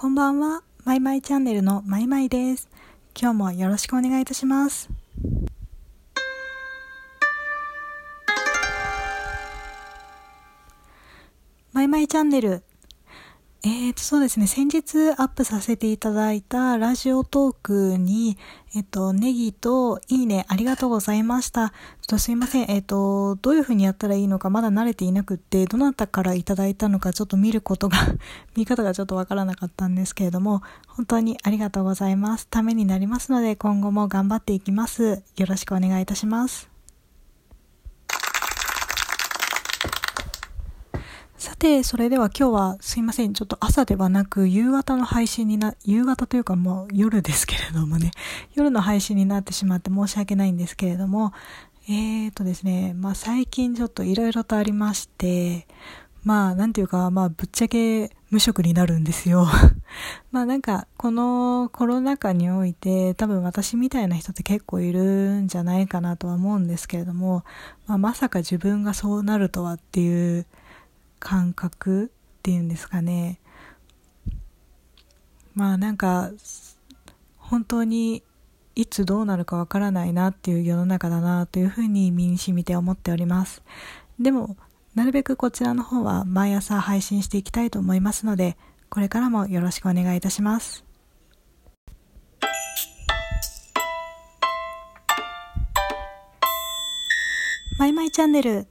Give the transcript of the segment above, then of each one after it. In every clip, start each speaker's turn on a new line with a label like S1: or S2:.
S1: こんばんは、マイマイチャンネルのマイマイです。今日もよろしくお願いいたします。マイマイチャンネルえーと、そうですね。先日アップさせていただいたラジオトークに、えっと、ネギといいねありがとうございました。ちょっとすいません。えっと、どういう風にやったらいいのかまだ慣れていなくって、どなたからいただいたのかちょっと見ることが 見方がちょっとわからなかったんですけれども、本当にありがとうございます。ためになりますので、今後も頑張っていきます。よろしくお願いいたします。さて、それでは今日はすいません。ちょっと朝ではなく夕方の配信にな、夕方というかもう夜ですけれどもね、夜の配信になってしまって申し訳ないんですけれども、えーとですね、まあ最近ちょっと色々とありまして、まあなんていうか、まあぶっちゃけ無職になるんですよ。まあなんかこのコロナ禍において多分私みたいな人って結構いるんじゃないかなとは思うんですけれども、まあまさか自分がそうなるとはっていう感覚っていうんですかね。まあなんか本当にいつどうなるかわからないなっていう世の中だなというふうに身に染みて思っております。でもなるべくこちらの方は毎朝配信していきたいと思いますのでこれからもよろしくお願いいたします。マイマイチャンネル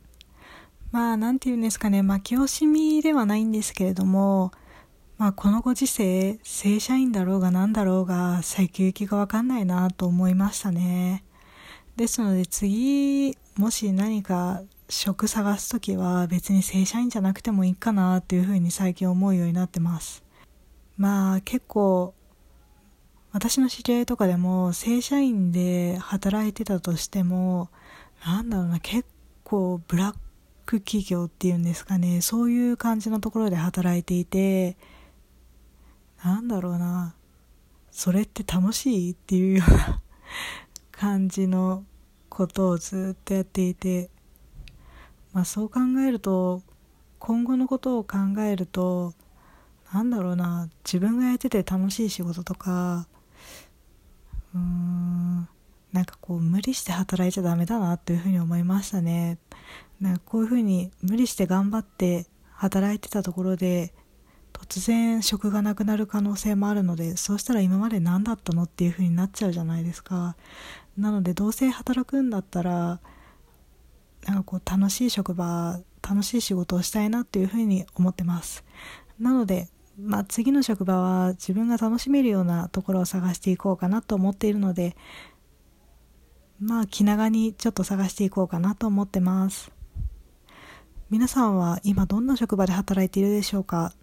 S1: まあ、なんて言うんですかね、負け惜しみではないんですけれども、まあ、このご時世、正社員だろうが何だろうが、先行きがわかんないなと思いましたね。ですので、次、もし何か職探すときは別に正社員じゃなくてもいいかなっていうふうに最近思うようになってます。まあ、結構、私の知り合いとかでも正社員で働いてたとしても、なんだろうな、結構ブラックク企業っていうんですかね。そういう感じのところで働いていてなんだろうな。それって楽しいっていうような 感じのことをずっとやっていて。まあそう考えると今後のことを考えるとなんだろうな。自分がやってて楽しい仕事とかうーん。なんかこう無理して働いちゃダメだなっていうふうに思いましたね。なんかこういうふうに無理して頑張って働いてたところで突然職がなくなる可能性もあるのでそうしたら今まで何だったのっていうふうになっちゃうじゃないですか。なのでどうせ働くんだったらなんかこう楽しい職場楽しい仕事をしたいなっていうふうに思ってます。なのでまあ、次の職場は自分が楽しめるようなところを探していこうかなと思っているのでまあ気長にちょっと探していこうかなと思ってます皆さんは今どんな職場で働いているでしょうか？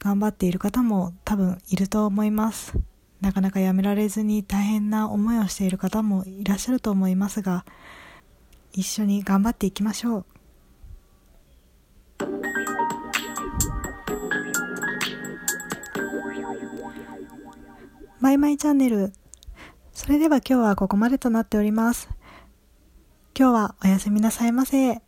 S1: 頑張っている方も多分いると思います。なかなかやめられずに大変な思いをしている方もいらっしゃると思いますが、一緒に頑張っていきましょう。マイマイチャンネル。それでは今日はここまでとなっております。今日はおやすみなさいませ。